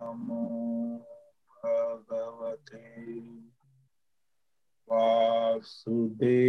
नमो भगवते वासुदेवाय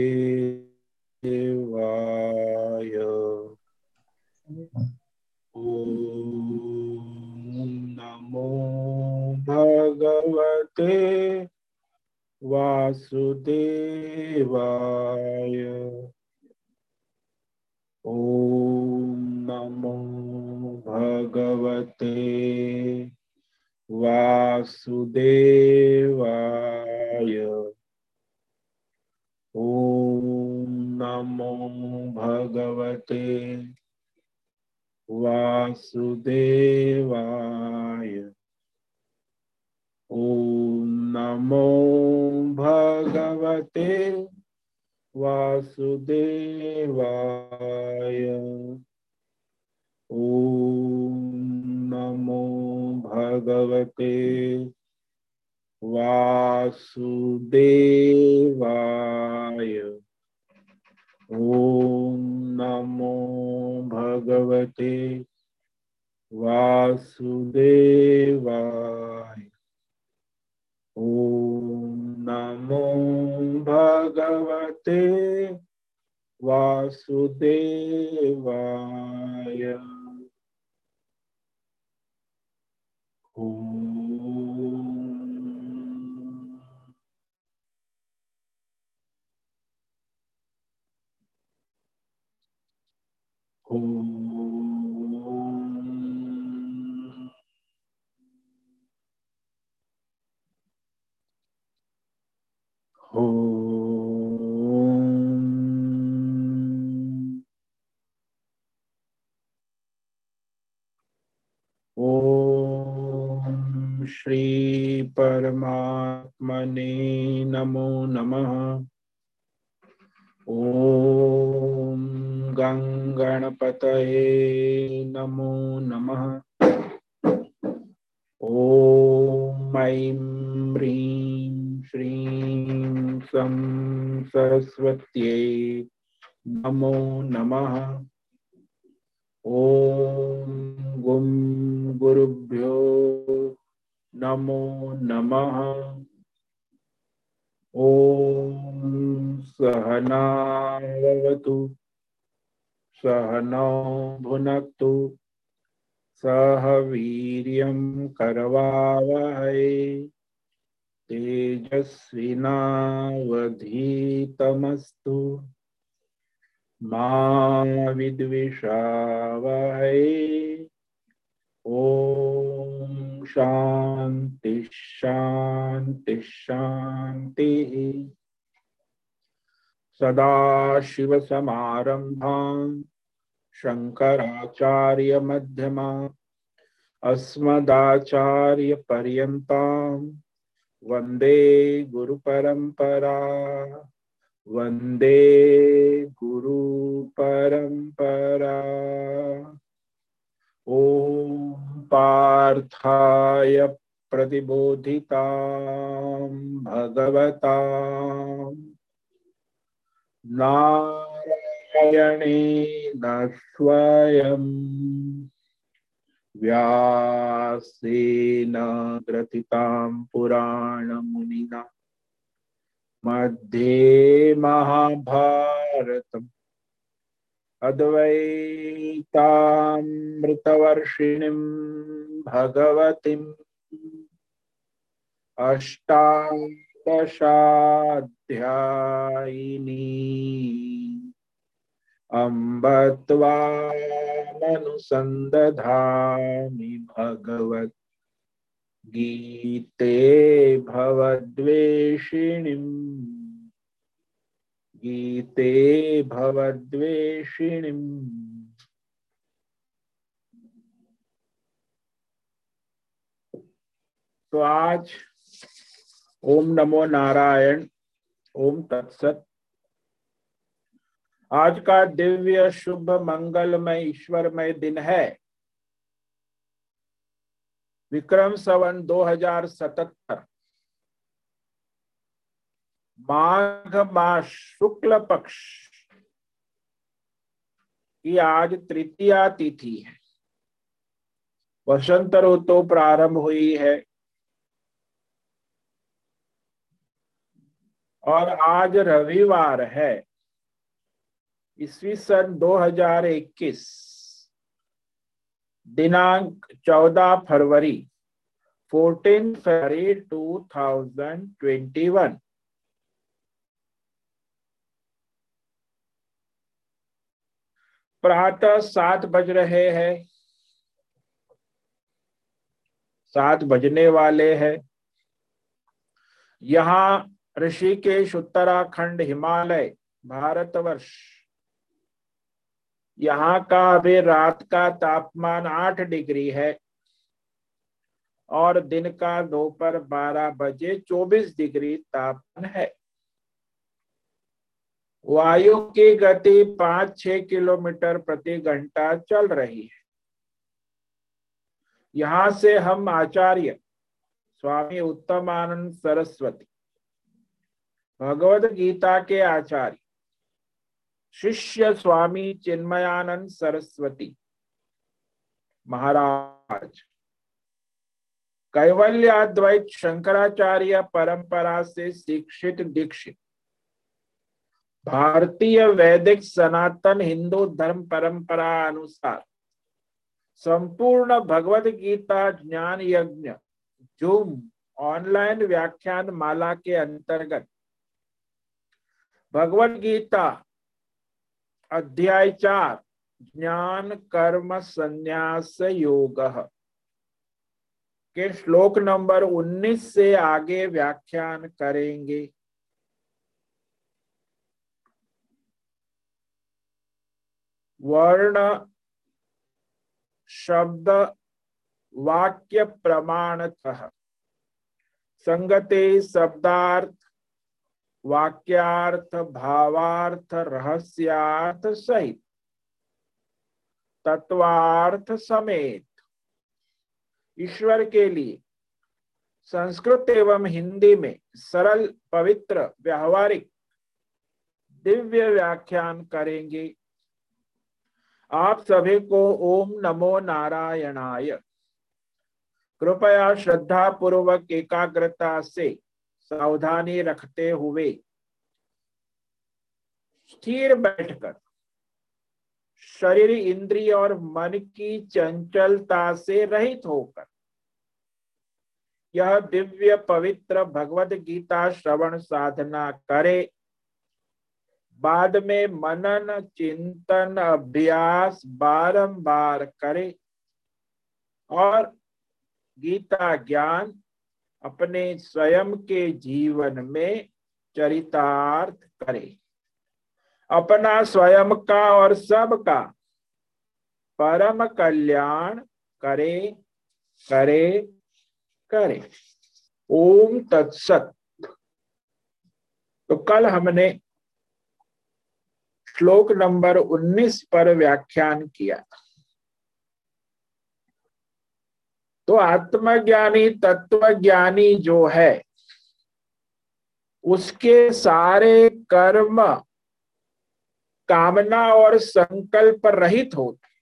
श्री परमात्मने नमो नमः गङ्गणपतये नमो नमः। ॐ ऐं ह्रीं श्रीं सं सरस्वत्यै नमो नमः ॐ गुं गुरुभ्यो नमो नमः। ॐ सहनावतु। सहनौ भुनक्तु सह वीर्यं करवावहै। तेजस्विनावधीतमस्तु। मा विद्विषावहै ॐ शान्ति शान्ति शान्तिः। सदाशिवसमारम्भाम् शङ्कराचार्यमध्यमा अस्मदाचार्यपर्यन्ताम् वंदे गुरुपरम्परा वंदे गुरुपरम्परा। ॐ पार्थाय प्रतिबोधितां भगवता नारायणेन स्वयं व्यासेन ग्रथितां पुराणमुनिना मध्ये महाभारतम् अद्वैतामृतवर्षिणीं भगवतीम् अष्टादशाध्यायिनी अम्ब त्वामनुसन्दधामि भगवत् गीते भवद्वेषिणीम्। गीते भवद्वेषिणीम्। तो आज ओम नमो नारायण ओम तत्सत आज का दिव्य शुभ मंगलमय ईश्वरमय दिन है। विक्रम सवन 2077 माघ मास शुक्ल पक्ष की आज तृतीया तिथि है। वसंत ऋतु प्रारंभ हुई है। और आज रविवार है। ईस्वी सन 2021 दिनांक 14 फरवरी 14 फरवरी 2021 प्रातः सात बज रहे हैं। सात बजने वाले हैं। यहाँ ऋषिकेश, उत्तराखंड, हिमालय, भारतवर्ष। यहाँ का अभी रात का तापमान आठ डिग्री है और दिन का दोपहर बारह बजे चौबीस डिग्री तापमान है। वायु की गति पाँच छह किलोमीटर प्रति घंटा चल रही है। यहाँ से हम आचार्य स्वामी उत्तमानंद सरस्वती, भगवद गीता के आचार्य शिष्य स्वामी चिन्मयानंद सरस्वती महाराज। कैवल्याद्वैत शंकराचार्य परंपरा से शिक्षित दीक्षित। भारतीय वैदिक सनातन हिंदू धर्म परंपरा अनुसार। संपूर्ण भगवत गीता ज्ञान यज्ञ, जूम, ऑनलाइन व्याख्यान माला के अंतर्गत। भगवत गीता अध्याय चार, ज्ञान, कर्म, संन्यास, योग। के श्लोक नंबर 19 से आगे व्याख्यान करेंगे। वर्ण, शब्द, वाक्य प्रमाणतः। संगते, शब्दार्थ वाक्यार्थ भावार्थ रहस्यार्थ सहित तत्वार्थ समेत ईश्वर के लिए संस्कृत एवं हिंदी में सरल, पवित्र, व्यावहारिक, दिव्य व्याख्यान करेंगे। आप सभी को ओम नमो नारायणाय। कृपया श्रद्धा पूर्वक एकाग्रता से सावधानी रखते हुए स्थिर बैठकर शरीर इंद्रिय और मन की चंचलता से रहित होकर यह दिव्य पवित्र भगवत गीता श्रवण साधना करे। बाद में मनन, चिंतन, अभ्यास बारंबार करे और गीता ज्ञान अपने स्वयं के जीवन में चरितार्थ करे। अपना स्वयं का और सबका परम कल्याण करे करे करे। ओम तत्सत। तो कल हमने श्लोक नंबर 19 पर व्याख्यान किया तो आत्मज्ञानी तत्वज्ञानी जो है, उसके सारे कर्म, कामना और संकल्प रहित होते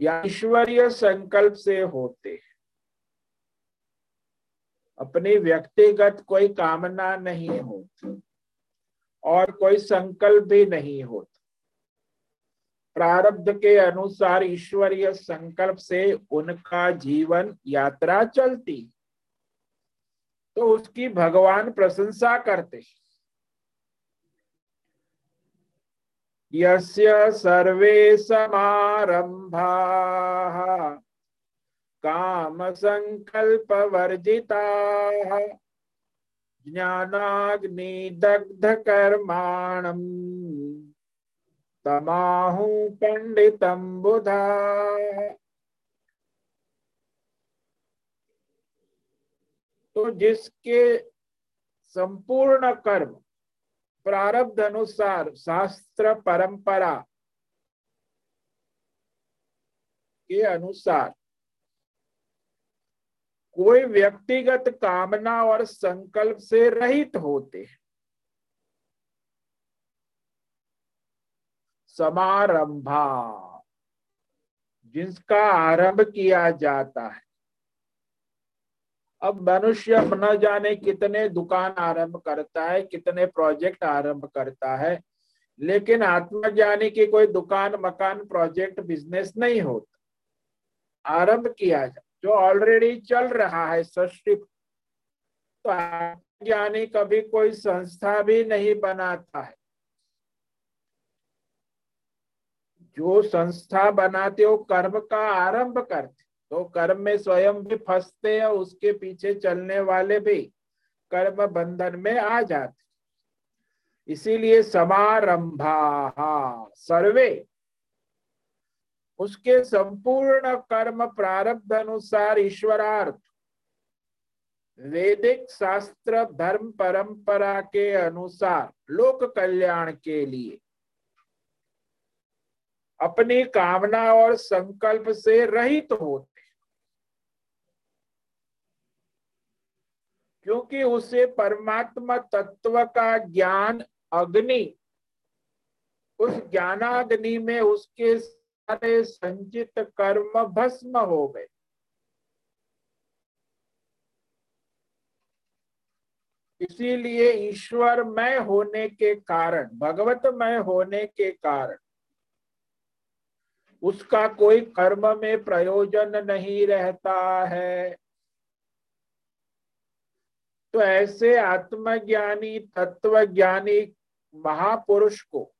या ईश्वरीय संकल्प से होते अपनी व्यक्तिगत कोई कामना नहीं होती और कोई संकल्प भी नहीं होता। प्रारब्ध के अनुसार ईश्वरीय संकल्प से उनका जीवन यात्रा चलती। तो उसकी भगवान प्रशंसा करते। यस्य सर्वे समारंभा काम संकल्प वर्जिता ज्ञानाग्निदग्धकर्माणम्। तमाहु पंडितम बुधा। तो जिसके संपूर्ण कर्म, प्रारब्ध अनुसार शास्त्र परंपरा के अनुसार कोई व्यक्तिगत कामना और संकल्प से रहित होते हैं। समारंभा, जिसका आरंभ किया जाता है। अब मनुष्य न जाने कितने दुकान आरंभ करता है, कितने प्रोजेक्ट आरंभ करता है, लेकिन आत्मज्ञानी की कोई दुकान, मकान प्रोजेक्ट बिज़नेस नहीं होता। आरंभ किया जाए जो ऑलरेडी चल रहा है, सृष्टि तो आत्मज्ञानी कभी कोई संस्था भी नहीं बनाता है। जो संस्था बनाते हो, कर्म का आरंभ करते। तो कर्म में स्वयं भी फंसते हैं, उसके पीछे चलने वाले भी कर्म बंधन में आ जाते। इसीलिए समारंभा, सर्वे। उसके संपूर्ण कर्म प्रारब्ध अनुसार ईश्वरार्थ। वैदिक शास्त्र, धर्म, परंपरा के अनुसार लोक कल्याण के लिए। अपनी कामना और संकल्प से रहित तो होते क्योंकि उसे परमात्मा तत्व का ज्ञान अग्नि, उस ज्ञानाग्नि में उसके सारे संचित कर्म भस्म हो गए। इसीलिए ईश्वर मय होने के कारण भगवतमय होने के कारण उसका कोई कर्म में प्रयोजन नहीं रहता है। तो ऐसे आत्मज्ञानी, तत्वज्ञानी महापुरुष को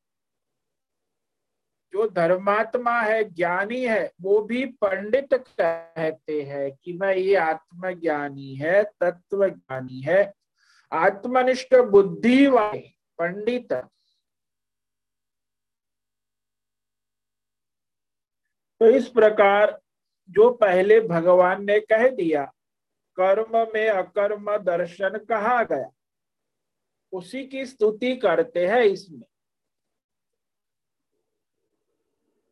जो धर्मात्मा है, ज्ञानी है, वो भी पंडित कहते हैं कि मैं ये आत्मज्ञानी है तत्व ज्ञानी है, आत्मनिष्ठ बुद्धि वाले पंडित तो इस प्रकार जो पहले भगवान ने कह दिया, कर्म में अकर्म दर्शन कहा गया। उसी की स्तुति करते हैं इसमें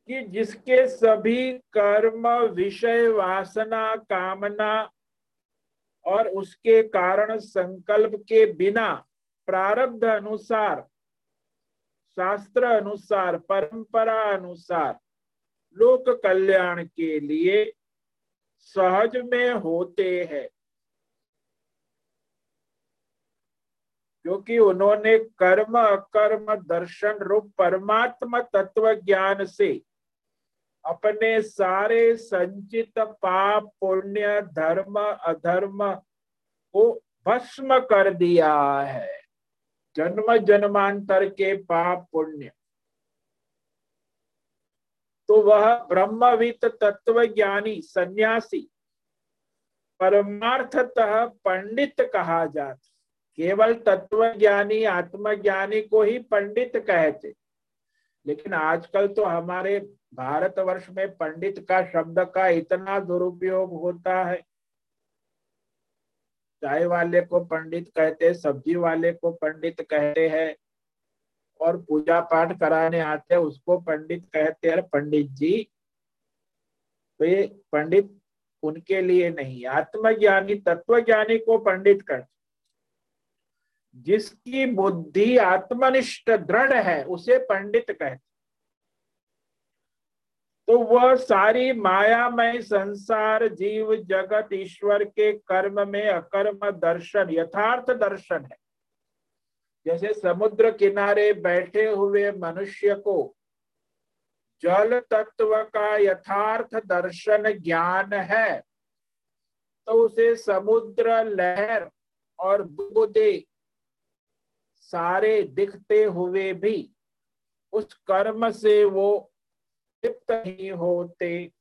कि जिसके सभी कर्म, विषय, वासना, कामना और उसके कारण संकल्प के बिना प्रारब्ध अनुसार, शास्त्र अनुसार, परंपरा अनुसार लोक कल्याण के लिए सहज में होते हैं। क्योंकि उन्होंने कर्म, अकर्म, दर्शन रूप, परमात्मा तत्व ज्ञान से अपने सारे संचित पाप, पुण्य, धर्म, अधर्म को भस्म कर दिया है। जन्म जन्मांतर के पाप, पुण्य। तो वह ब्रह्मवित तत्व ज्ञानी सन्यासी। परमार्थतः पंडित कहा जाता केवल तत्व ज्ञानी आत्मज्ञानी को ही पंडित कहते। लेकिन आजकल तो हमारे भारतवर्ष में पंडित का शब्द का इतना दुरुपयोग होता है। चाय वाले को पंडित कहते, सब्ज़ी वाले को पंडित कहते हैं। और पूजा पाठ कराने आते हैं, उसको पंडित कहते हैं, पंडित जी। तो ये पंडित उनके लिए नहीं, आत्मज्ञानी, तत्वज्ञानी को पंडित कहते जिसकी बुद्धि आत्मनिष्ठ दृढ़ है, उसे पंडित कहते तो वह सारी मायामय संसार, जीव, जगत, ईश्वर के कर्म में अकर्म दर्शन, यथार्थ दर्शन है। जैसे समुद्र किनारे बैठे हुए मनुष्य को जल तत्व का यथार्थ दर्शन ज्ञान है तो उसे समुद्र, लहर और बुदे सारे दिखते हुए भी उस कर्म से वो लिप्त नहीं होते।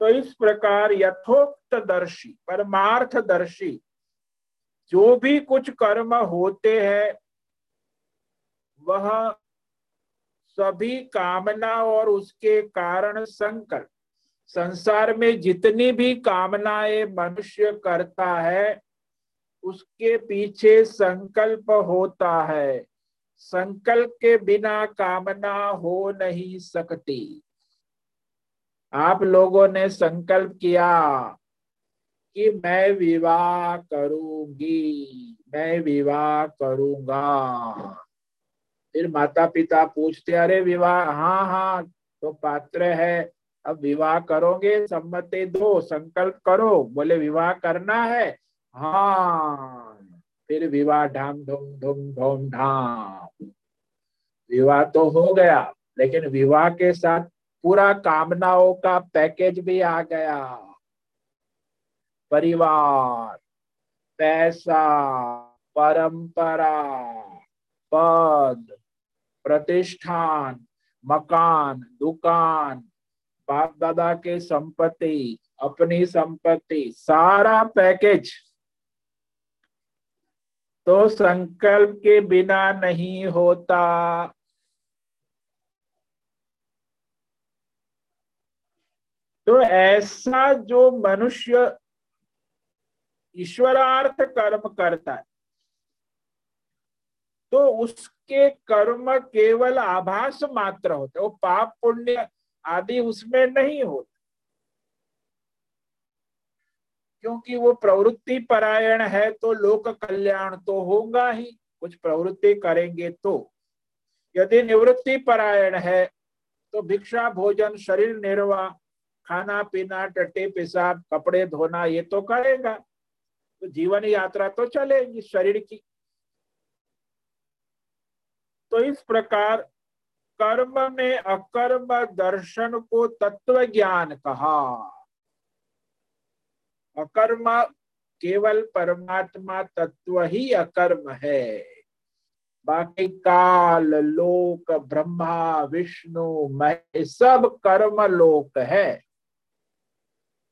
तो इस प्रकार यथोक्त दर्शी परमार्थ दर्शी जो भी कुछ कर्म होते हैं, वह सभी कामना और उसके कारण संकल्प संसार में जितनी भी कामनाएँ मनुष्य करता है, उसके पीछे संकल्प होता है। संकल्प के बिना कामना हो नहीं सकती। आप लोगों ने संकल्प किया। कि मैं विवाह करूँगी, मैं विवाह करूँगा। फिर माता पिता पूछते, अरे विवाह हाँ हाँ तो पात्र है। अब विवाह करोगे, सम्मति दो, संकल्प करो। बोले, विवाह करना है? हाँ। फिर विवाह ढाम धूम धूम धूम ढाम विवाह तो हो गया, लेकिन विवाह के साथ पूरा कामनाओं का पैकेज भी आ गया। परिवार, पैसा, परंपरा, पद, प्रतिष्ठान, मकान, दुकान बाप दादा के संपत्ति, अपनी संपत्ति, सारा पैकेज। तो संकल्प के बिना नहीं होता। तो ऐसा जो मनुष्य ईश्वरार्थ कर्म करता है। तो उसके कर्म केवल आभास मात्र होते वो पाप पुण्य आदि उसमें नहीं होते। क्योंकि वो प्रवृत्ति परायण है तो लोक कल्याण तो होगा ही। कुछ प्रवृत्ति करेंगे तो। यदि निवृत्ति परायण है तो भिक्षा, भोजन, शरीर निर्वाह, खाना पीना, टट्टे, पेशाब, कपड़े धोना, ये तो करेगा। तो जीवन यात्रा तो चलेगी शरीर की। तो इस प्रकार कर्म में अकर्म दर्शन को तत्व ज्ञान कहा। अकर्म केवल परमात्मा तत्व ही अकर्म है। बाकी काल, लोक, ब्रह्मा, विष्णु मह सब कर्म लोक है।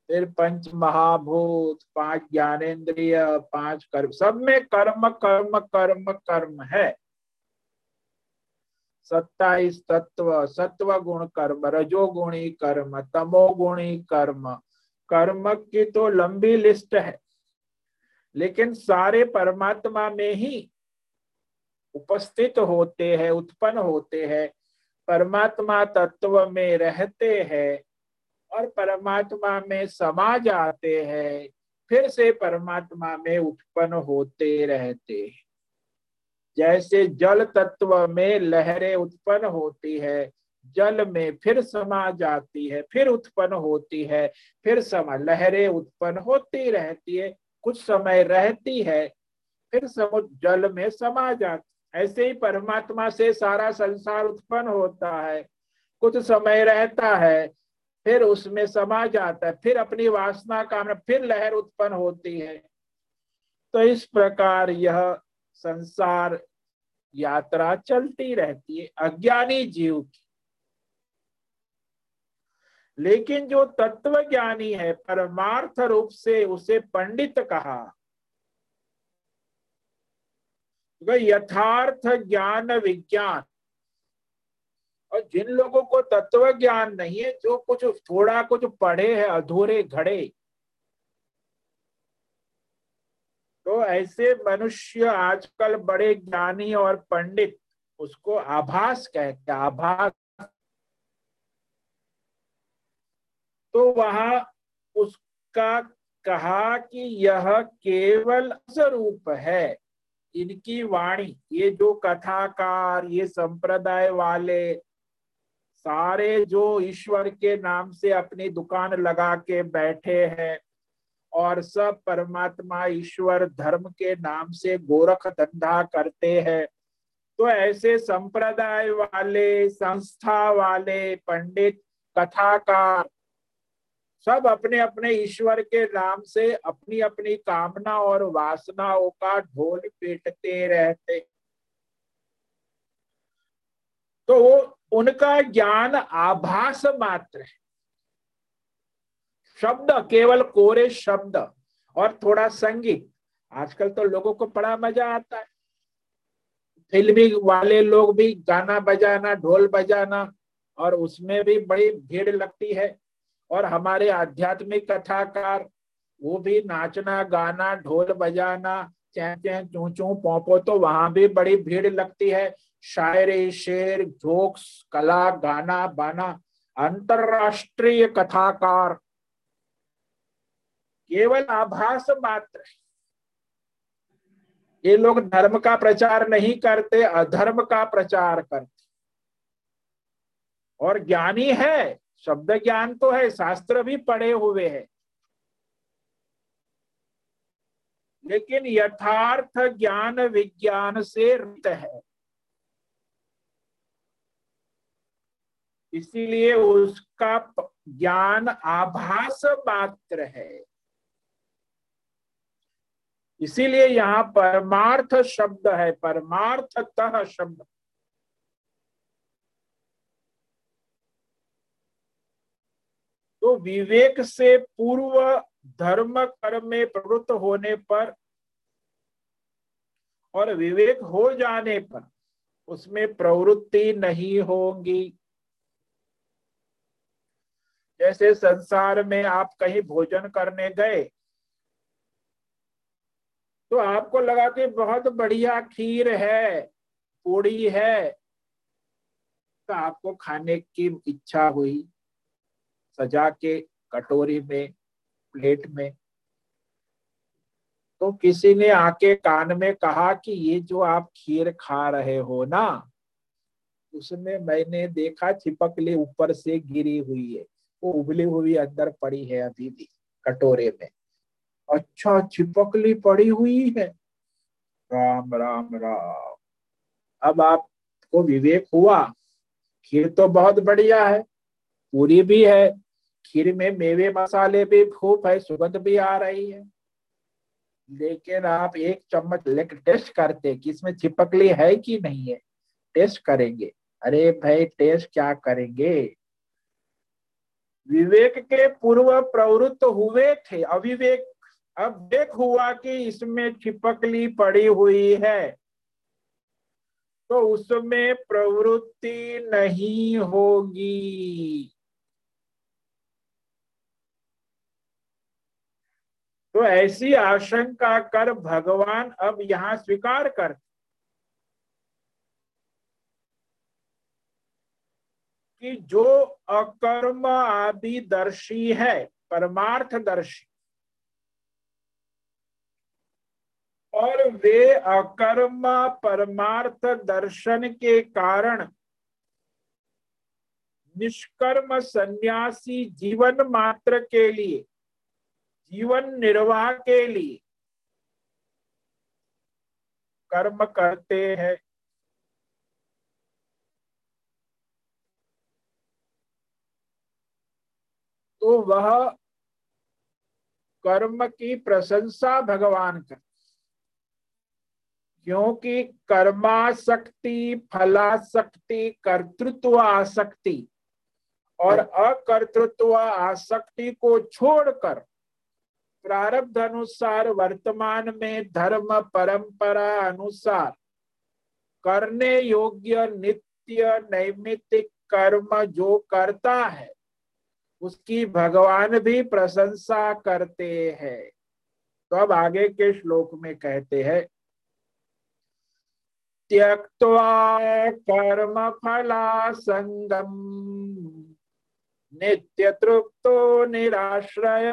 फिर पंच महाभूत पाँच ज्ञानेन्द्रिय, पाँच कर्म। सब में कर्म कर्म कर्म कर्म है। सत्ताईस तत्व, सत्व गुण कर्म, रजोगुणी कर्म, तमोगुणी कर्म। कर्म की तो लंबी लिस्ट है। लेकिन सारे परमात्मा में ही उपस्थित होते हैं, उत्पन्न होते हैं। परमात्मा तत्व में रहते हैं। और परमात्मा में समा जाते हैं, फिर से परमात्मा में उत्पन्न होते रहते हैं। जैसे जल तत्व में लहरें उत्पन्न होती है, जल में फिर समा जाती है, फिर उत्पन्न होती है, फिर समा, लहरें उत्पन्न होती रहती है, कुछ समय रहती है, फिर समुद्र जल में समा जाती ऐसे ही परमात्मा से सारा संसार उत्पन्न होता है, कुछ समय रहता है फिर उसमें समा जाता है, फिर अपनी वासना का फिर लहर उत्पन्न होती है। तो इस प्रकार यह संसार यात्रा चलती रहती है, अज्ञानी जीव की। लेकिन जो तत्व ज्ञानी है, परमार्थ रूप से उसे पंडित कहा यथार्थ ज्ञान विज्ञान। और जिन लोगों को तत्व ज्ञान नहीं है, जो कुछ थोड़ा कुछ पढ़े हैं, अधूरे, घड़े तो ऐसे मनुष्य आजकल बड़े ज्ञानी और पंडित उसको आभास कहते आभास। तो वहाँ उसका कहा कि यह केवल स्वरूप है, इनकी वाणी, ये जो कथाकार, ये संप्रदाय वाले सारे जो ईश्वर के नाम से अपनी दुकान लगा के बैठे हैं और सब परमात्मा ईश्वर धर्म के नाम से गोरख धंधा करते हैं। तो ऐसे संप्रदाय वाले, संस्था वाले, पंडित, कथाकार, सब अपने अपने ईश्वर के नाम से अपनी अपनी कामना और वासनाओं का ढोल पीटते रहते तो उनका ज्ञान आभास मात्र है। शब्द, केवल कोरे शब्द और थोड़ा संगीत। आजकल तो लोगों को बड़ा मज़ा आता है। फिल्मी वाले लोग भी गाना बजाना, ढोल बजाना और उसमें भी बड़ी भीड़ लगती है। और हमारे आध्यात्मिक कथाकार, वो भी नाचना, गाना, ढोल बजाना चै चै चू चू पोपो तो वहाँ भी बड़ी भीड़ लगती है। शायरी शेर, जोक्स, कला, गाना, बाना, अंतरराष्ट्रीय कथाकार। केवल आभास मात्र। ये लोग धर्म का प्रचार नहीं करते, अधर्म का प्रचार करते। और ज्ञानी है, शब्द ज्ञान तो है, शास्त्र भी पढ़े हुए हैं। लेकिन यथार्थ ज्ञान विज्ञान से रित है। इसीलिए उसका ज्ञान आभास मात्र है। इसीलिए यहाँ परमार्थ शब्द है परमार्थतः शब्द। तो विवेक से पूर्व धर्म कर्म में प्रवृत्त होने पर और विवेक हो जाने पर उसमें प्रवृत्ति नहीं होगी। जैसे संसार में आप कहीं भोजन करने गए तो आपको लगा कि बहुत बढ़िया खीर है, पूड़ी है तो आपको खाने की इच्छा हुई। सजा के कटोरी में, प्लेट में तो किसी ने आके कान में कहा कि ये जो आप खीर खा रहे हो ना, उसमें मैंने देखा छिपकली ऊपर से गिरी हुई है। वो उबली हुई अंदर पड़ी है अभी भी, कटोरे में। अच्छा छिपकली पड़ी हुई है। राम राम राम। अब आपको विवेक हुआ, खीर तो बहुत बढ़िया है, पूरी भी है, खीर में मेवे मसाले भी खूब है, सुगंध भी आ रही है। लेकिन आप एक चम्मच लेकर टेस्ट करते कि इसमें चिपकली है कि नहीं है, टेस्ट करेंगे। अरे भाई, टेस्ट क्या करेंगे? विवेक के पूर्व प्रवृत्त हुए थे। अविवेक, अब देख हुआ कि इसमें छिपकली पड़ी हुई है। तो उसमें प्रवृत्ति नहीं होगी। तो ऐसी आशंका कर भगवान अब यहाँ स्वीकार कर कि जो अकर्म आदि दर्शी है परमार्थ दर्शी और वे अकर्म परमार्थ दर्शन के कारण निष्कर्म सन्यासी जीवन मात्र के लिए, जीवन निर्वाह के लिए कर्म करते हैं। तो वह कर्म की प्रशंसा भगवान कर। क्योंकि कर्माशक्ति फलाशक्ति कर्तृत्व आसक्ति और अकर्तृत्व आसक्ति को छोड़कर प्रारब्ध अनुसार वर्तमान में धर्म, परंपरा अनुसार करने योग्य नित्य नैमित्तिक कर्म जो करता है उसकी भगवान भी प्रशंसा करते हैं। तो अब आगे के श्लोक में कहते हैं, त्यक्त्वा कर्म फला संगम नित्य तृप्तो निराश्रय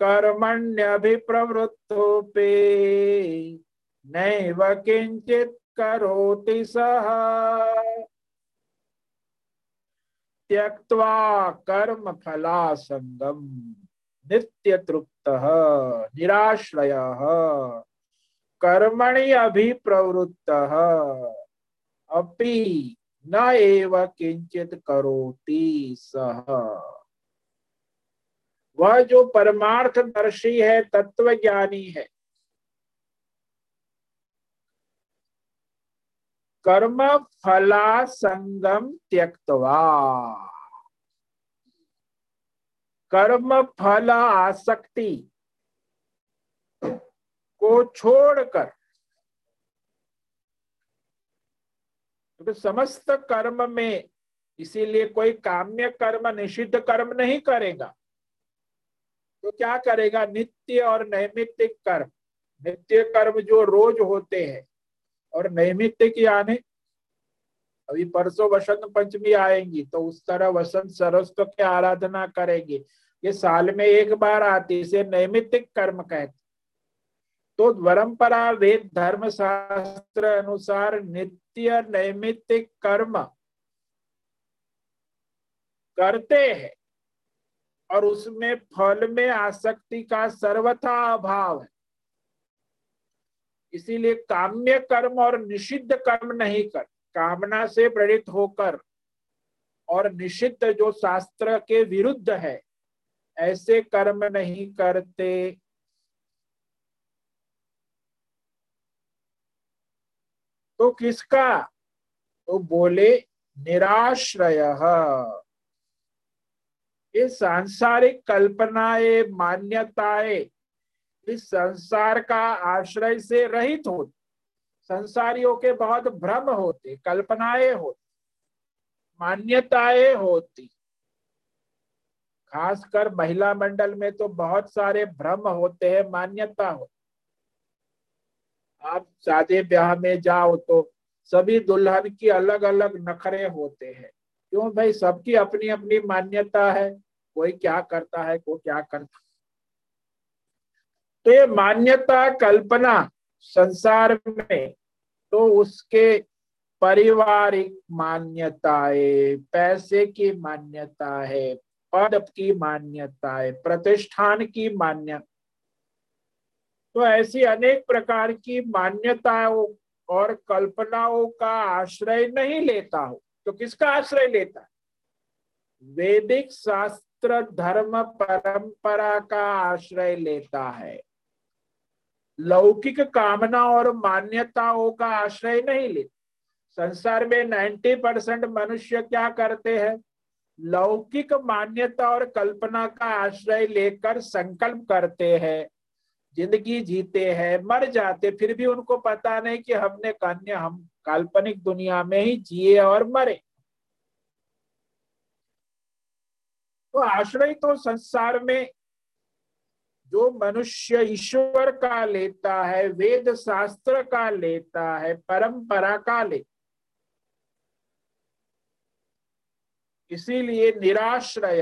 कर्मण्यभिप्रवृत्तोपि नैव किञ्चित् करोति सः। त्यक्त्वा कर्म फलासङ्गम् नित्यतृप्तः, निराश्रयः। कर्मणि अभिप्रवृत्तः, अपि न एव किंचित करोति सह वह जो परमार्थ दर्शी है तत्व ज्ञानी है कर्म फला संगम त्यक्तवा। कर्म फल आसक्ति को छोड़कर तो समस्त कर्म में इसीलिए कोई काम्य कर्म, निषिद्ध कर्म नहीं करेगा। तो क्या करेगा? नित्य और नैमित्तिक कर्म। नित्य कर्म जो रोज होते हैं और नैमित्तिक आने। अभी परसों वसंत पंचमी आएँगी तो उस तरह वसंत सरस्व की आराधना करेंगे। ये साल में एक बार आती, इसे नैमित्तिक कर्म कहते। तो परंपरा, वेद, धर्म, शास्त्र अनुसार नित्य नैमित्तिक कर्म करते हैं। और उसमें फल में आसक्ति का सर्वथा अभाव है। इसीलिए काम्य कर्म और निषिद्ध कर्म नहीं कर, कामना से प्रेरित होकर और निषिद्ध जो शास्त्र के विरुद्ध है, ऐसे कर्म नहीं करते। तो किसका? तो बोले, निराश्रय। ये सांसारिक कल्पनाएँ, मान्यताएँ इस संसार का आश्रय से रहित होते, संसारियों के बहुत भ्रम होते, कल्पनाएँ होती, मान्यताएँ होती। खासकर महिला मंडल में तो बहुत सारे भ्रम होते हैं, मान्यता हो आप शादी ब्याह में जाओ तो सभी दुल्हन की अलग अलग नखरे होते हैं। क्यों भाई? सबकी अपनी अपनी मान्यता है। कोई क्या करता है, कोई क्या करता तो ये मान्यता कल्पना संसार में तो उसके पारिवारिक मान्यताएँ, पैसे की मान्यता है, पद की मान्यता है, प्रतिष्ठान की मान्यता तो ऐसी अनेक प्रकार की मान्यताओं और कल्पनाओं का आश्रय नहीं लेता हो। तो किसका आश्रय लेता है? वैदिक शास्त्र धर्म परंपरा का आश्रय लेता है। लौकिक कामना और मान्यताओं का आश्रय नहीं लेता संसार में 90 परसेंट मनुष्य क्या करते हैं? लौकिक मान्यता और कल्पना का आश्रय लेकर संकल्प करते हैं। ज़िंदगी जीते हैं, मर जाते फिर भी उनको पता नहीं कि हमने कन्या, हम काल्पनिक दुनिया में ही जिए और मरे। तो आश्रय तो संसार में जो मनुष्य ईश्वर का लेता है वेद शास्त्र का लेता है, परंपरा का ले इसीलिए निराश्रय।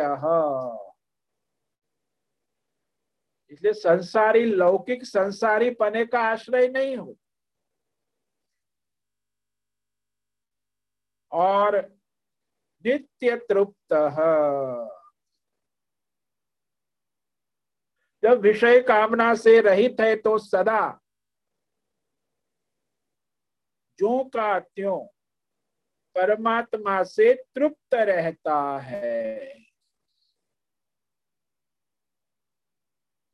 इसलिए संसारी, लौकिक संसारी पने का आश्रय नहीं हो। और नित्य तृप्त। जब विषय कामना से रहित है तो सदा। जो का त्यों परमात्मा से तृप्त रहता है।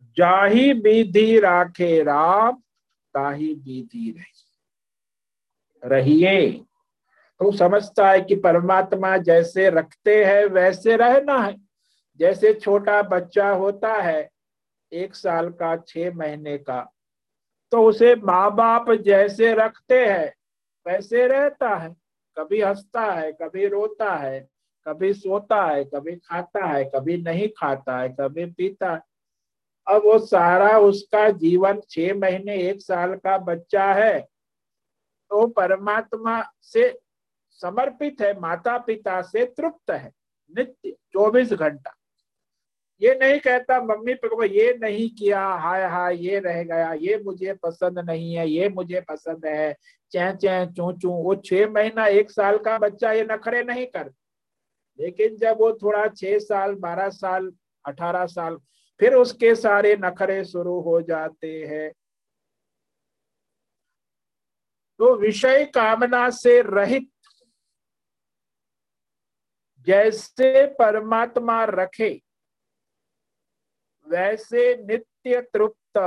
जाही विधि राखे राम, ताही विधि रही। रहिए। तो समझता है कि परमात्मा जैसे रखते हैं, वैसे रहना है। जैसे छोटा बच्चा होता है एक साल का, छह महीने का। तो उसे माँ बाप जैसे रखते हैं, वैसे रहता है। कभी हंसता है, कभी रोता है, कभी सोता है, कभी खाता है, कभी नहीं खाता है, कभी पीता है। अब वो सारा उसका जीवन छह महीने, एक साल का बच्चा है। तो परमात्मा से समर्पित है माता पिता से तृप्त है, नित्य चौबीस घंटा। ये नहीं कहता, मम्मी पापा ये नहीं किया, हाय हाय, ये रह गया, ये मुझे पसंद नहीं है, ये मुझे पसंद है, चै चै, चू चू। वो छह महीना, एक साल का बच्चा ये नखरे नहीं कर। लेकिन जब वो थोड़ा छह साल, बारह साल, अठारह साल, फिर उसके सारे नखरे शुरू हो जाते हैं। तो विषय कामना से रहित, जैसे परमात्मा रखे वैसे नित्य तृप्त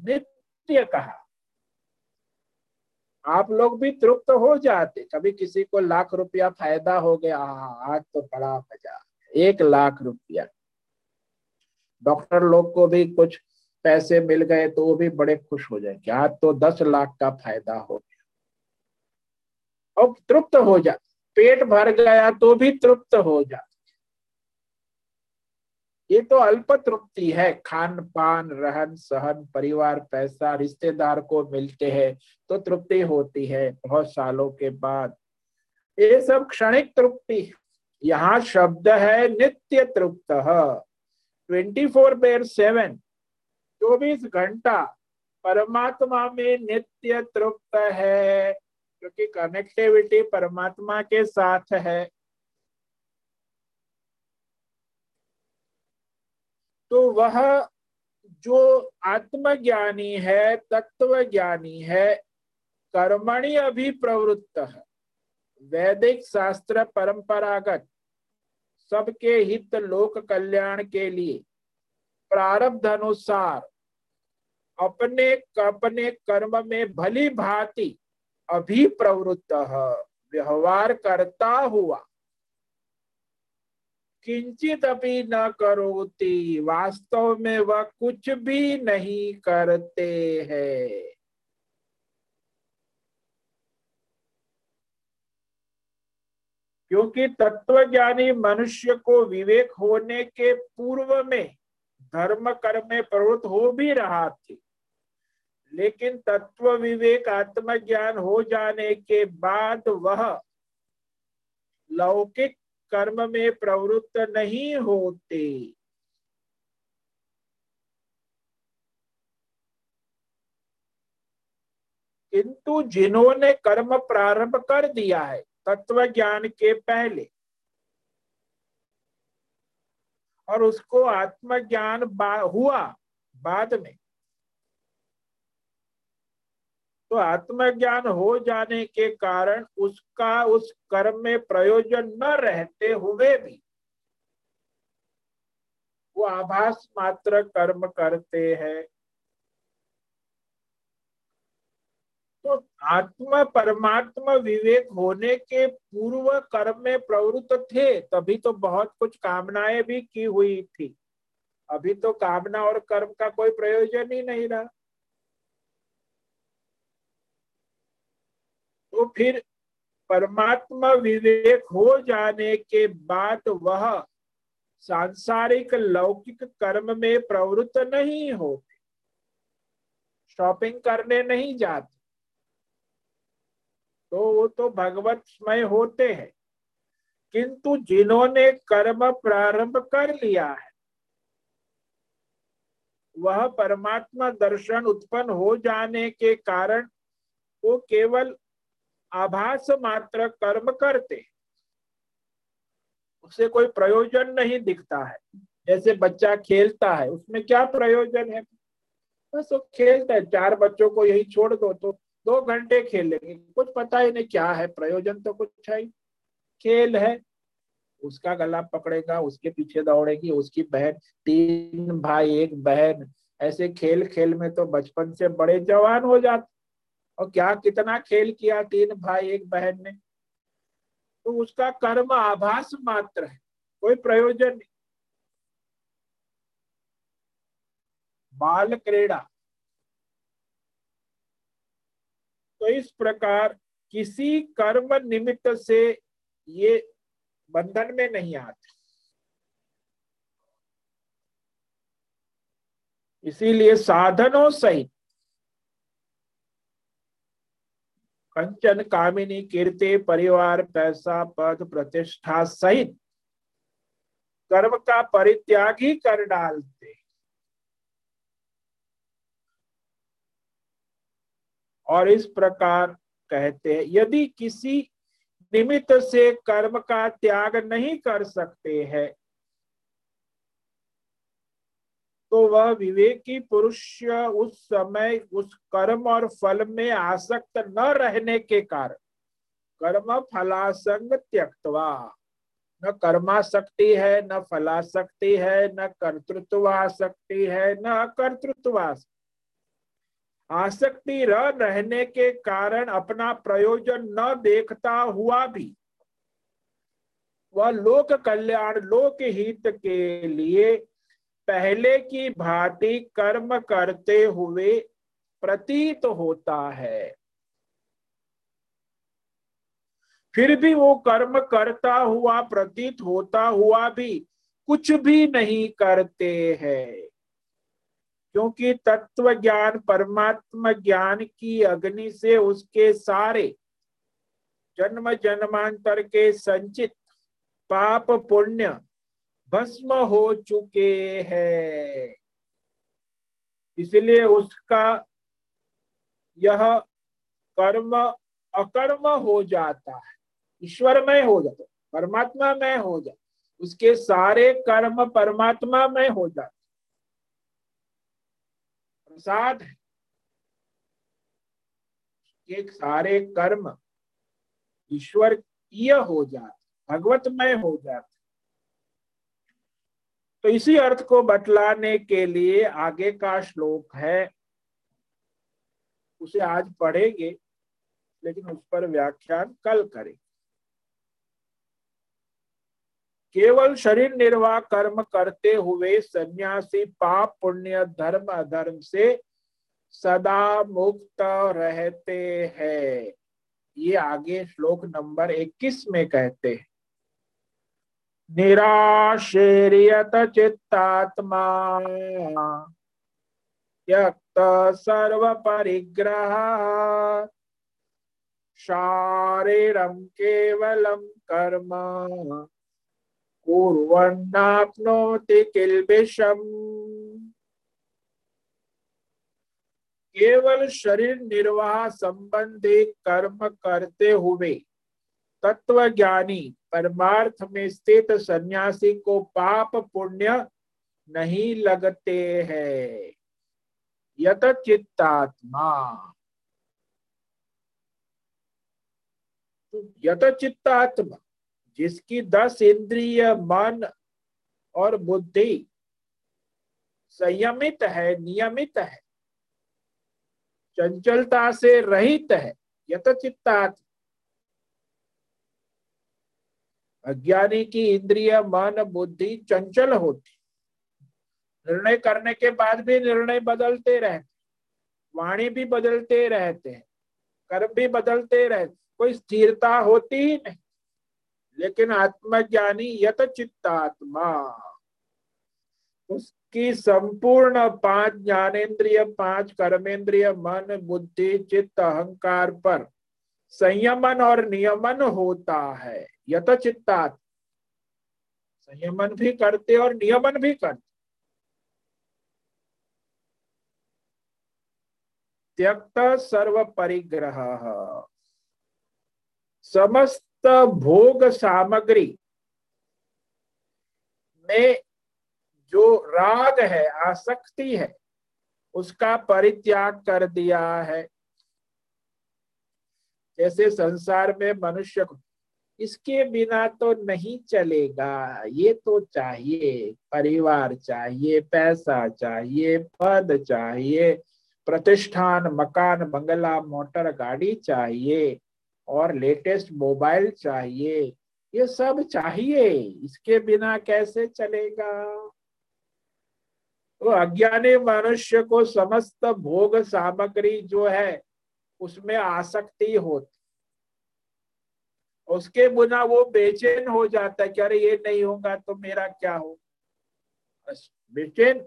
नित्य कहा आप लोग भी तृप्त हो जाते। कभी किसी को लाख रुपया फ़ायदा हो गया आज तो बड़ा मज़ा। एक लाख रुपया। डॉक्टर लोग को भी कुछ पैसे मिल गए तो वो भी बड़े खुश हो जाए आज तो दस लाख का फ़ायदा हो गया। और तृप्त हो जा। पेट भर गया तो भी तृप्त हो जा। ये तो अल्प तृप्ति है। खान, पान, रहन, सहन, परिवार, पैसा, रिश्तेदार को मिलते हैं तो तृप्ति होती है बहुत सालों के बाद। ये सब क्षणिक तृप्ति। यहाँ शब्द है नित्य तृप्त। ट्वेंटी फोर बेर सेवन, चौबीस घंटा परमात्मा में नित्य तृप्त है, क्योंकि कनेक्टिविटी परमात्मा के साथ है। तो वह जो आत्मज्ञानी है तत्व ज्ञानी है, कर्मणि अभी प्रवृत्त है। वैदिक शास्त्र परंपरागत सबके हित लोक कल्याण के लिए प्रारब्ध अनुसार अपने अपने कर्म में भली भांति अभी प्रवृत्त व्यवहार करता हुआ किंचित अभी न करोती, वास्तव में वह वा कुछ भी नहीं करते हैं। क्योंकि तत्वज्ञानी मनुष्य को विवेक होने के पूर्व में धर्म कर्म में प्रवृत्त हो भी रहा थी। लेकिन तत्व विवेक, आत्मज्ञान हो जाने के बाद वह लौकिक कर्म में प्रवृत्त नहीं होते। किंतु जिन्होंने कर्म प्रारंभ कर दिया है तत्व ज्ञान के पहले और उसको आत्मज्ञान बा, हुआ बाद में तो आत्मज्ञान हो जाने के कारण उसका उस कर्म में प्रयोजन न रहते हुए भी वो आभास मात्र कर्म करते हैं। तो आत्मा परमात्मा विवेक होने के पूर्व कर्म में प्रवृत्त थे, तभी तो बहुत कुछ कामनाएँ भी की हुई थी। अभी तो कामना और कर्म का कोई प्रयोजन ही नहीं रहा। तो फिर परमात्मा विवेक हो जाने के बाद वह सांसारिक लौकिक कर्म में प्रवृत्त नहीं होते। शॉपिंग करने नहीं जाते। तो वो तो भगवत स्मय होते हैं। किंतु जिन्होंने कर्म प्रारंभ कर लिया है, वह परमात्मा दर्शन उत्पन्न हो जाने के कारण वो केवल आभास मात्र कर्म करते। उसे कोई प्रयोजन नहीं दिखता है। जैसे बच्चा खेलता है, उसमें क्या प्रयोजन है? बस वो खेलता है। चार बच्चों को यही छोड़ दो तो दो घंटे खेलेंगे कुछ पता ही नहीं क्या है, प्रयोजन तो कुछ है। खेल है। उसका गला पकड़ेगा, उसके पीछे दौड़ेगी, उसकी बहन, तीन भाई, एक बहन। ऐसे खेल खेल में तो बचपन से बड़े जवान हो जाते। और क्या कितना खेल किया तीन भाई एक बहन ने? तो उसका कर्म आभास मात्र है, कोई प्रयोजन नहीं। बाल क्रीड़ा। तो इस प्रकार किसी कर्म निमित्त से ये बंधन में नहीं आते। इसीलिए साधनों सहित कंचन कामिनी कीर्ति परिवार पैसा पद प्रतिष्ठा सहित कर्म का परित्याग ही कर डालते। और इस प्रकार कहते हैं, यदि किसी निमित्त से कर्म का त्याग नहीं कर सकते हैं तो वह विवेकी पुरुष उस समय उस कर्म और फल में आसक्त न रहने के कारण कर्म फलासंग त्यक्तवा। न कर्माशक्ति है, न फलाशक्ति है, न कर्तृत्वाशक्ति है, न अकर्तृत्वाशक्ति आसक्ति रह रहने के कारण अपना प्रयोजन न देखता हुआ भी वह लोक कल्याण, लोक हित के लिए पहले की भांति कर्म करते हुए प्रतीत होता है। फिर भी वो कर्म करता हुआ, प्रतीत होता हुआ भी कुछ भी नहीं करते हैं। क्योंकि तत्व ज्ञान, परमात्म ज्ञान की अग्नि से उसके सारे जन्म जन्मांतर के संचित पाप पुण्य भस्म हो चुके हैं। इसलिए उसका यह कर्म अकर्म हो जाता है। ईश्वर में हो जाता परमात्मा में हो जाता उसके सारे कर्म परमात्मा में हो जाते प्रसाद है। के सारे कर्म ईश्वर हो जाते भगवत में हो जाते तो इसी अर्थ को बतलाने के लिए आगे का श्लोक है। उसे आज पढ़ेंगे, लेकिन उस पर व्याख्यान कल करें। केवल शरीर निर्वाह कर्म करते हुए सन्यासी पाप, पुण्य, धर्म, अधर्म से सदा मुक्त रहते हैं। ये आगे श्लोक नंबर 21 में कहते हैं। निराशेरियत चित्तात्मा। त्यक्त सर्व परिग्रह शारीरम केवलम कर्म। कुर्वन्नाप्नोति किल्बिषम्। केवल शरीर निर्वाह संबंधी कर्म करते हुए तत्व ज्ञानी परमार्थ में स्थित सन्यासी को पाप पुण्य नहीं लगते हैं। यत चित्तात्मा यत चित्तात्मा जिसकी दस इंद्रिय, मन और बुद्धि संयमित है, नियमित है, चंचलता से रहित है यत चित्तात अज्ञानी की इंद्रिय, मन, बुद्धि चंचल होती। निर्णय करने के बाद भी निर्णय बदलते रहते। वाणी भी बदलते रहते। हैं कर्म भी बदलते रहते। कोई स्थिरता होती ही नहीं। लेकिन आत्मज्ञानी यत चित्तात्मा। उसकी संपूर्ण पाँच ज्ञानेन्द्रिय, पाँच कर्मेंद्रिय मन, बुद्धि, चित्त, अहंकार पर संयमन और नियमन होता है। यत चित्तात संयमन भी करते और नियमन भी करते। त्यक्त सर्व परिग्रह समस्त भोग सामग्री में जो राग है, आसक्ति है, उसका परित्याग कर दिया है। जैसे संसार में मनुष्य को। इसके बिना तो नहीं चलेगा। ये तो चाहिए, परिवार चाहिए, पैसा चाहिए, पद चाहिए, प्रतिष्ठान, मकान, बंगला, मोटर, गाड़ी चाहिए और लेटेस्ट मोबाइल चाहिए। ये सब चाहिए। इसके बिना कैसे चलेगा? तो अज्ञानी मनुष्य को समस्त भोग सामग्री जो है उसमें आसक्ति होती। उसके बिना वो बेचैन हो जाता है कि अरे ये नहीं होगा तो मेरा क्या हो बेचैन।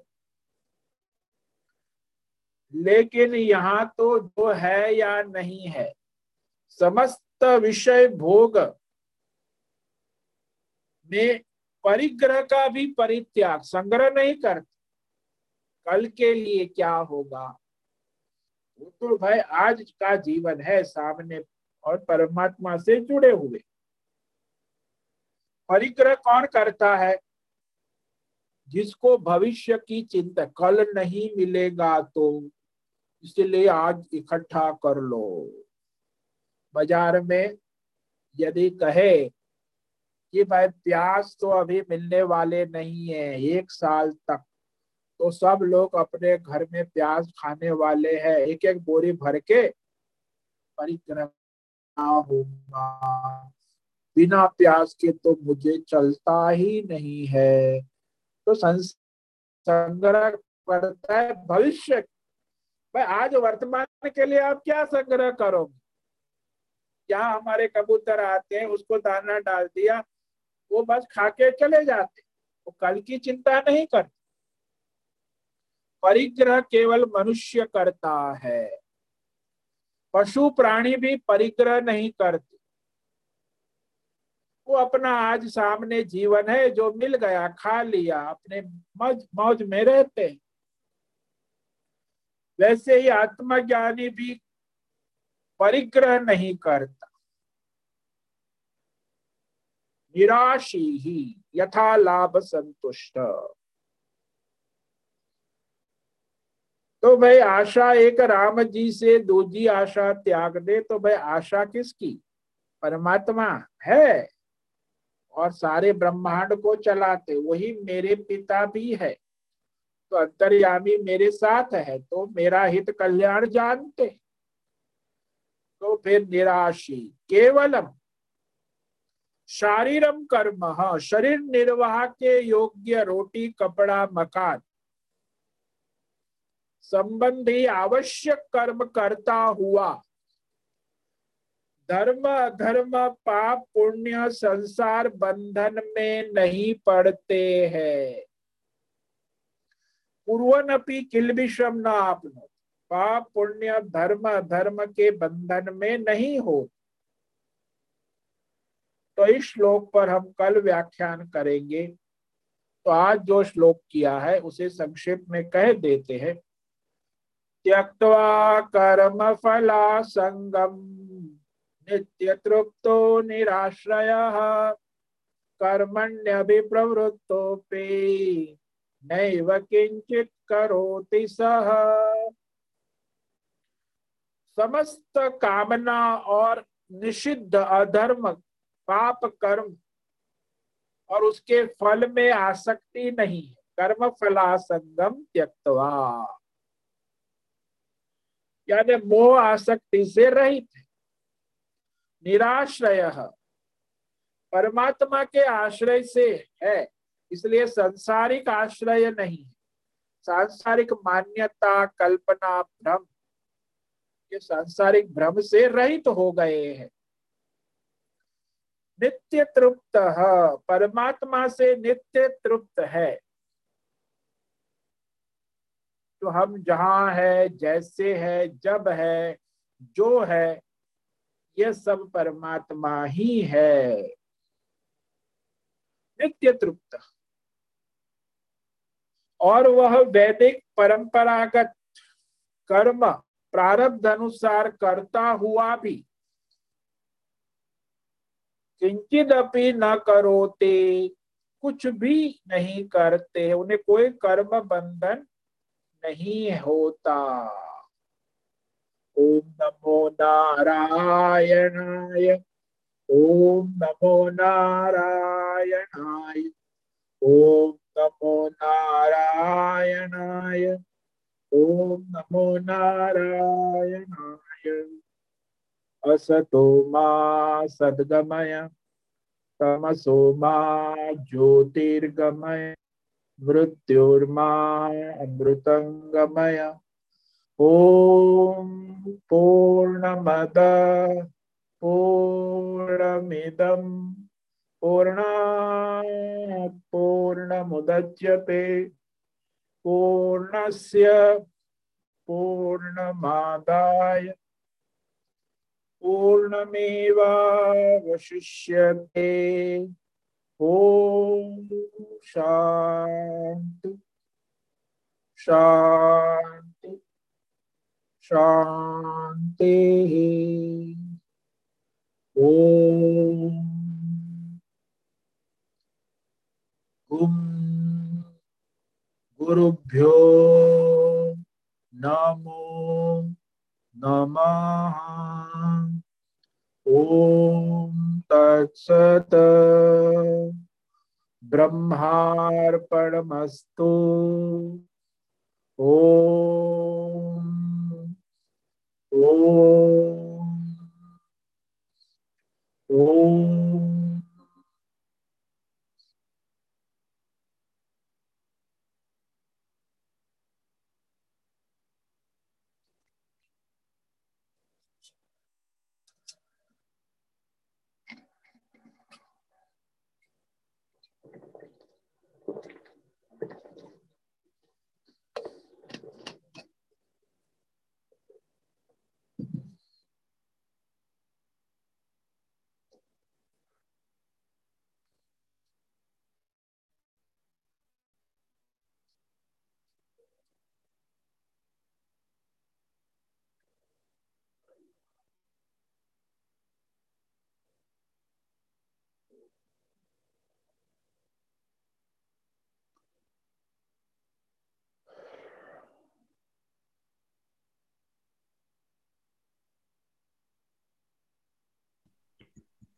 लेकिन यहाँ तो जो है या नहीं है, समस्त विषय भोग में परिग्रह का भी परित्याग, संग्रह नहीं करते। कल के लिए क्या होगा? तो भाई, आज का जीवन है सामने और परमात्मा से जुड़े हुए। परिग्रह कौन करता है? जिसको भविष्य की चिंता, कल नहीं मिलेगा तो। इसलिए आज इकट्ठा कर लो। बाज़ार में यदि कहे कि भाई, प्याज तो अभी मिलने वाले नहीं है, एक साल तक तो सब लोग अपने घर में प्याज खाने वाले हैं। एक एक बोरी भर के परिक्रमा होगा। बिना प्याज के तो मुझे चलता ही नहीं है। तो संग्रह करता है भविष्य। भाई, आज वर्तमान के लिए आप क्या संग्रह करोगे? क्या हमारे कबूतर आते हैं, उसको दाना डाल दिया, वो बस खा के चले जाते वो कल की चिंता नहीं करते। परिग्रह केवल मनुष्य करता है। पशु प्राणी भी परिग्रह नहीं करते। वो अपना आज सामने जीवन है, जो मिल गया, खा लिया, अपने मौज मौज में रहते हैं। वैसे ही आत्मज्ञानी भी परिग्रह नहीं करता। निराशी ही यथा लाभ संतुष्ट। तो भाई आशा एक राम जी से दूजी आशा त्याग दे तो भाई आशा किसकी? परमात्मा है। और सारे ब्रह्मांड को चलाते, वही मेरे पिता भी है। तो अंतर्यामी मेरे साथ है तो मेरा हित कल्याण जानते। तो फिर निराशी केवलम, शारीरम कर्म शरीर निर्वाह के योग्य रोटी, कपड़ा, मकान। संबंधी आवश्यक कर्म करता हुआ। धर्म धर्म, पाप, पुण्य, संसार बंधन में नहीं पड़ते हैं। पूर्वनपि किलबिशम न आपनो। पाप, पुण्य, धर्म धर्म के बंधन में नहीं हो। तो इस श्लोक पर हम कल व्याख्यान करेंगे। तो आज जो श्लोक किया है, उसे संक्षेप में कह देते हैं। त्यक्त्वा कर्म फला संगम नित्य तृप्तो निराश्रय। कर्मण्यभिप्रवृत्तोऽपि नैव किंचित करोति सह समस्त कामना और निषिद्ध अधर्म, पाप कर्म और उसके फल में आसक्ति नहीं कर्म फलासंगम त्यक्तवा। यानी मोह आसक्ति से रहित है। निराश्रय। परमात्मा के आश्रय से है, इसलिए संसारिक आश्रय नहीं है। सांसारिक मान्यता, कल्पना, भ्रम, ये सांसारिक भ्रम से रहित हो गए हैं। नित्य तृप्त परमात्मा से नित्य तृप्त है। तो हम जहाँ है, जैसे है, जब है, जो है यह सब परमात्मा ही है। नित्य तृप्त। और वह वैदिक परंपरागत कर्म प्रारब्ध अनुसार करता हुआ भी किंचित अपनी न करोते, कुछ भी नहीं करते, उन्हें कोई कर्म बंधन नहीं होता। ओम नमो नारायणाय। ओम नमो नारायणाय। ओम नमो नारायणाय। ओम नमो नारायणाय। असतो मा सद्गमय। तमसो मा ज्योतिर्गमय। मृत्युर्मा अमृतंगमय। ॐ पूर्णमद पूर्णमिदं पूर्णात् पूर्णमुदच्यते पूर्णस्य पूर्णमादाय। पूर्णमेवावशिष्यते। ॐ शान्ति शान्ति शांति ओम गुरुभ्यो नमो नमः। ओम तत्सत। ब्रह्मार्पणमस्तु। ओम ओम ओम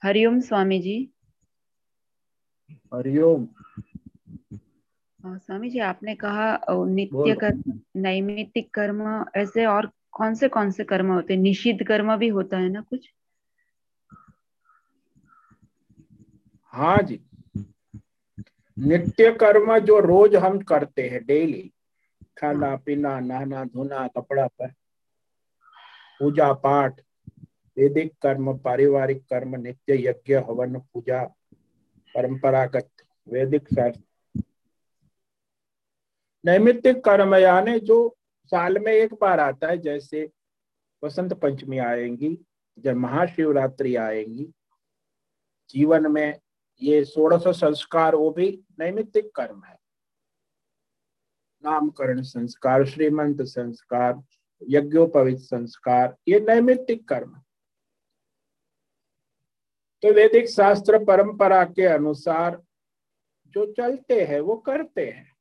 हरिओम स्वामी जी हरिओम। स्वामी जी आपने कहा नित्य कर्म नैमित्तिक कर्म ऐसे और कौन से कौन से कर्म होते हैं? निषिद्ध कर्म भी होता है ना कुछ? हाँ जी। नित्य कर्म जो रोज हम करते हैं डेली खाना पीना नहाना धोना कपड़ा पर पूजा पाठ वैदिक कर्म, पारिवारिक कर्म, नित्य यज्ञ, हवन, पूजा, परंपरागत वैदिक शास्त्र। नैमित्तिक कर्म यानी जो साल में एक बार आता है, जैसे वसंत पंचमी आएँगी, जब महाशिवरात्रि आएँगी, जीवन में ये सोलह संस्कार, वो भी नैमित्तिक कर्म है। नामकरण संस्कार, श्रीमंत संस्कार, यज्ञोपवित संस्कार, ये नैमित्तिक कर्म तो वैदिक शास्त्र परंपरा के अनुसार जो चलते हैं वो करते हैं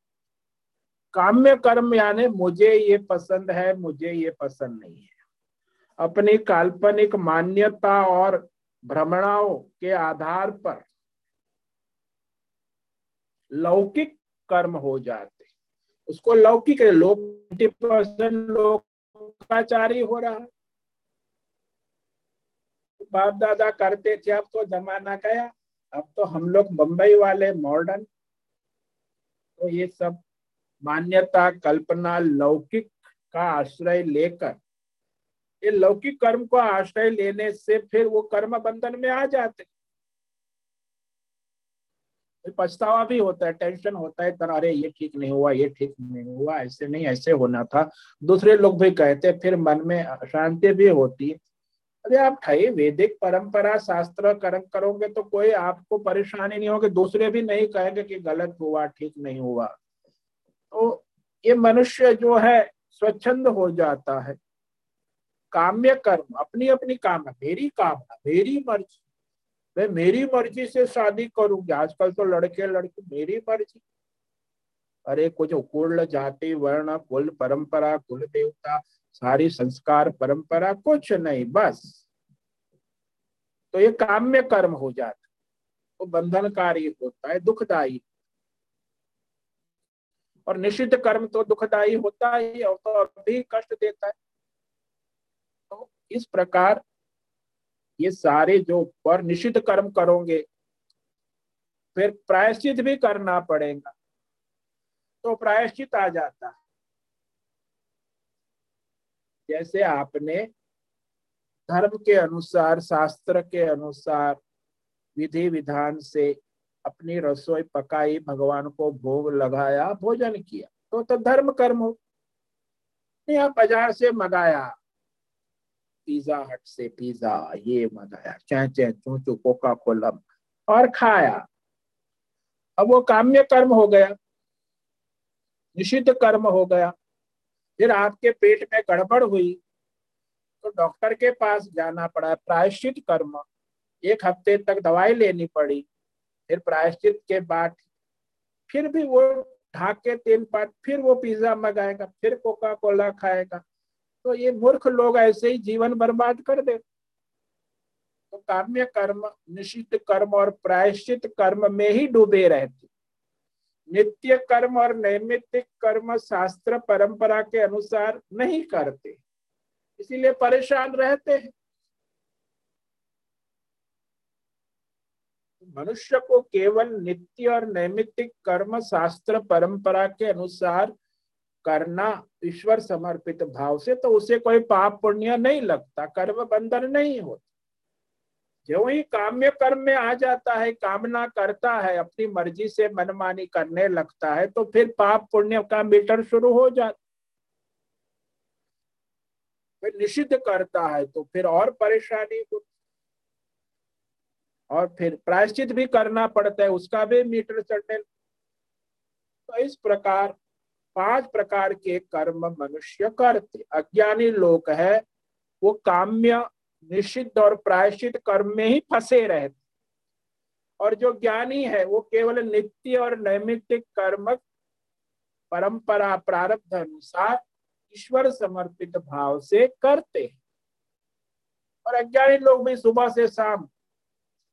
काम्य कर्म यानी मुझे ये पसंद है मुझे ये पसंद नहीं है अपनी काल्पनिक मान्यता और भ्रमणाओं के आधार पर लौकिक कर्म हो जाते उसको लौकिक लोक परसेंट लोकाचारी हो रहा है बाप दादा करते थे, अब तो जमाना गया। अब तो हम लोग बंबई वाले मॉडर्न तो ये सब मान्यता, कल्पना, लौकिक का आश्रय लेकर, ये लौकिक कर्म को आश्रय लेने से फिर वो कर्म बंधन में आ जाते। पछतावा भी होता है टेंशन होता है तरह अरे, ये ठीक नहीं हुआ, ये ठीक नहीं हुआ, ऐसे नहीं, ऐसे होना था। दूसरे लोग भी कहते, फिर मन में अशांति भी होती है। अरे आप ठाई वैदिक परंपरा, शास्त्र करोगे तो कोई आपको परेशानी नहीं होगी। दूसरे भी नहीं कहेंगे कि गलत हुआ, ठीक नहीं हुआ। तो ये मनुष्य जो है, स्वच्छंद हो जाता है। काम्य कर्म अपनी अपनी काम मेरी कामना, मेरी मर्ज़ी। मैं मेरी मर्ज़ी से शादी करूँगी। आजकल तो लड़के लड़के, मेरी मर्ज़ी। अरे कुछ कुल जाति, वर्ण, कुल परंपरा, कुल देवता सारी संस्कार परंपरा कुछ नहीं, बस। तो ये काम्य कर्म हो जाता वो तो बंधनकारी होता है, दुखदायी। और निषिद्ध कर्म तो दुखदायी होता ही, और तो और भी कष्ट देता है। तो इस प्रकार ये सारे जो पर निषिद्ध कर्म करोगे, फिर प्रायश्चित भी करना पड़ेगा। तो प्रायश्चित आ जाता है। जैसे आपने धर्म के अनुसार, शास्त्र के अनुसार विधि विधान से अपनी रसोई पकाई, भगवान को भोग लगाया, भोजन किया। तो तो धर्म कर्म हो। या बाज़ार से मंगाया। पिज्जा हट से पिज्जा, ये मंगाया। चाहे चाहे चू चू कोका कोला और खाया। अब वो काम्य कर्म हो गया। निषिद्ध कर्म हो गया। फिर आपके पेट में गड़बड़ हुई तो डॉक्टर के पास जाना पड़ा। प्रायश्चित कर्म। एक हफ़्ते तक दवाई लेनी पड़ी। फिर प्रायश्चित के बाद फिर भी वो ढाके तेल पात, फिर वो पिज्जा मंगाएगा, फिर कोका कोला खाएगा। तो ये मूर्ख लोग ऐसे ही जीवन बर्बाद कर दे। तो काम्य कर्म, निश्चित कर्म और प्रायश्चित कर्म में ही डूबे रहते। नित्य कर्म और नैमित्तिक कर्म शास्त्र परंपरा के अनुसार नहीं करते। इसीलिए परेशान रहते हैं। मनुष्य को केवल नित्य और नैमित्तिक कर्म शास्त्र परंपरा के अनुसार करना ईश्वर समर्पित भाव से तो उसे कोई पाप पुण्य नहीं लगता, कर्म बंधन नहीं होता। जो ही काम्य कर्म में आ जाता है, कामना करता है, अपनी मर्ज़ी से मनमानी करने लगता है तो फिर पाप पुण्य का मीटर शुरू हो जाता फिर निषिद्ध करता है तो फिर और परेशानी होती और फिर प्रायश्चित भी करना पड़ता है, उसका भी मीटर चढ़ने तो इस प्रकार, पाँच प्रकार के कर्म मनुष्य करते अज्ञानी लोग है, वो काम्य निषिद्ध और प्रायश्चित कर्म में ही फंसे रहते और जो ज्ञानी है, वो केवल नित्य और नैमित्तिक कर्म परंपरा प्रारब्ध अनुसार ईश्वर समर्पित भाव से करते हैं। और अज्ञानी लोग भी सुबह से शाम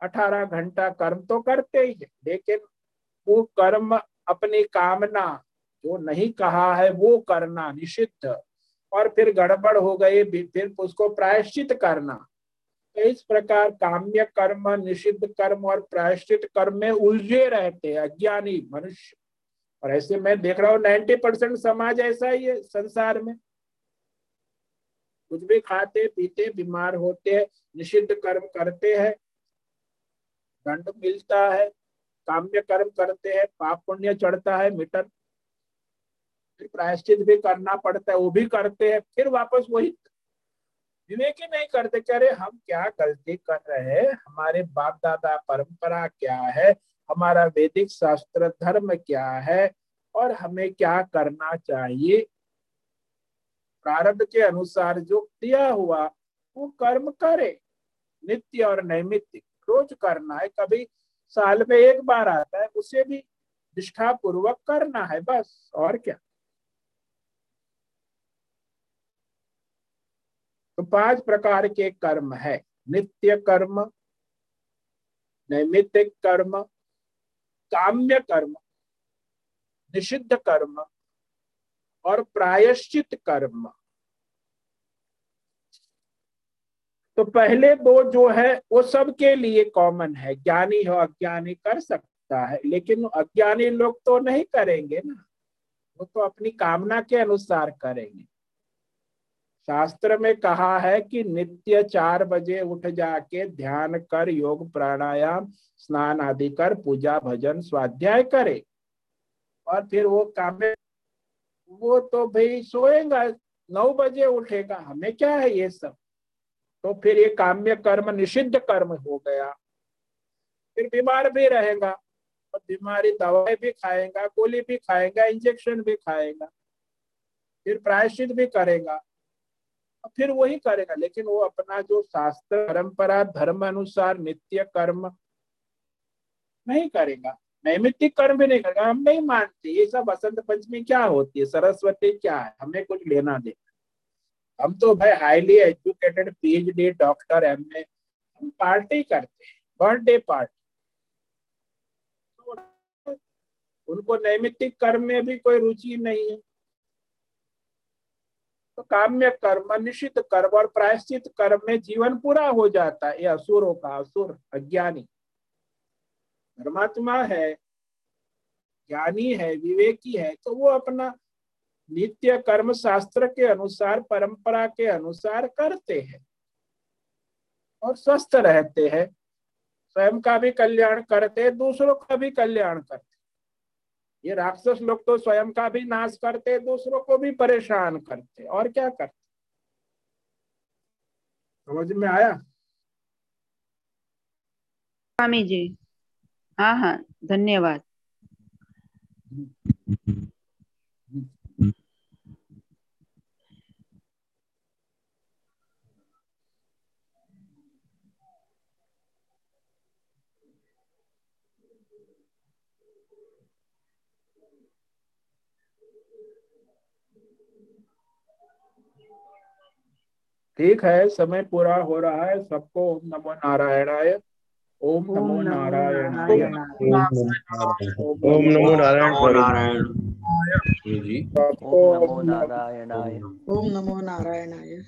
अठारह घंटा कर्म तो करते ही है, लेकिन वो कर्म अपनी कामना, जो नहीं कहा है, वो करना निषिद्ध। और फिर गड़बड़ हो गई फिर उसको प्रायश्चित करना। तो इस प्रकार काम्य कर्म, निषिद्ध कर्म और प्रायश्चित कर्म में उलझे रहते हैं, अज्ञानी मनुष्य। और ऐसे मैं देख रहा हूँ नाइन्टी परसेंट समाज ऐसा ही है संसार में। कुछ भी खाते, पीते, बीमार होते हैं, निषिद्ध कर्म करते हैं, दंड मिलता है, काम्य कर्म करते हैं, पाप पुण्य चढ़ता है, मिटन। प्रायश्चित भी करना पड़ता है, वो भी करते हैं, फिर वापस वही विवेक ही नहीं करते, कह रहे, हम क्या गलती कर रहे हैं? हमारे बाप दादा परंपरा क्या है? हमारा वैदिक शास्त्र धर्म क्या है? और हमें क्या करना चाहिए? प्रारब्ध के अनुसार जो दिया हुआ, वो कर्म करे, नित्य और नैमित्तिक। रोज करना है, कभी साल में एक बार आता है, उसे भी निष्ठा पूर्वक करना है, बस, और क्या? तो पाँच प्रकार के कर्म है। नित्य कर्म, नैमित्तिक कर्म, काम्य कर्म, निषिद्ध कर्म और प्रायश्चित कर्म। तो पहले दो जो है, वो सबके लिए कॉमन है। ज्ञानी हो, अज्ञानी कर सकता है, लेकिन अज्ञानी लोग तो नहीं करेंगे ना। वो तो अपनी कामना के अनुसार करेंगे। शास्त्र में कहा है कि नित्य चार बजे उठ जाके ध्यान कर, योग, प्राणायाम, स्नान आदि कर, पूजा, भजन, स्वाध्याय करे। और फिर वो काम, वो तो भाई सोएगा, नौ बजे उठेगा। हमें क्या है ये सब? तो फिर ये काम्य कर्म, निषिद्ध कर्म हो गया। फिर बीमार भी रहेगा, और बीमारी दवाई भी खाएगा, गोली भी खाएगा, इंजेक्शन भी खाएगा, फिर प्रायश्चित भी करेगा। फिर वही करेगा। लेकिन वो अपना जो शास्त्र, परंपरा धर्म अनुसार नित्य कर्म नहीं करेगा। नैमित्तिक कर्म भी नहीं करेगा। हम नहीं मानते। ये सब बसंत पंचमी क्या होती है? सरस्वती क्या है? हमें कुछ लेना देना। हम तो भाई highly educated PhD doctor M A हम पार्टी करते हैं। बर्थडे पार्टी उनको नैमित्तिक कर्म में भी कोई रुचि नहीं है। तो काम्य कर्म निश्चित कर्म और प्रायश्चित कर्म में जीवन पूरा हो जाता है। असुरों का, असुर, अज्ञानी। परमात्मा है, ज्ञानी है, विवेकी है तो वो अपना नित्य कर्म शास्त्र के अनुसार, परंपरा के अनुसार करते हैं और स्वस्थ रहते हैं। स्वयं का भी कल्याण करते दूसरों का भी कल्याण करते ये राक्षस लोग तो स्वयं का भी नाश करते दूसरों को भी परेशान करते। और क्या करते? समझ में आया? स्वामी जी हाँ हाँ धन्यवाद। ठीक है समय पूरा हो रहा है सबको ओम नमो नारायणाय ओम नमो नारायण। ओम नमो नारायण। जी ओम नमो नारायणाय। ओम नमो नारायणाय।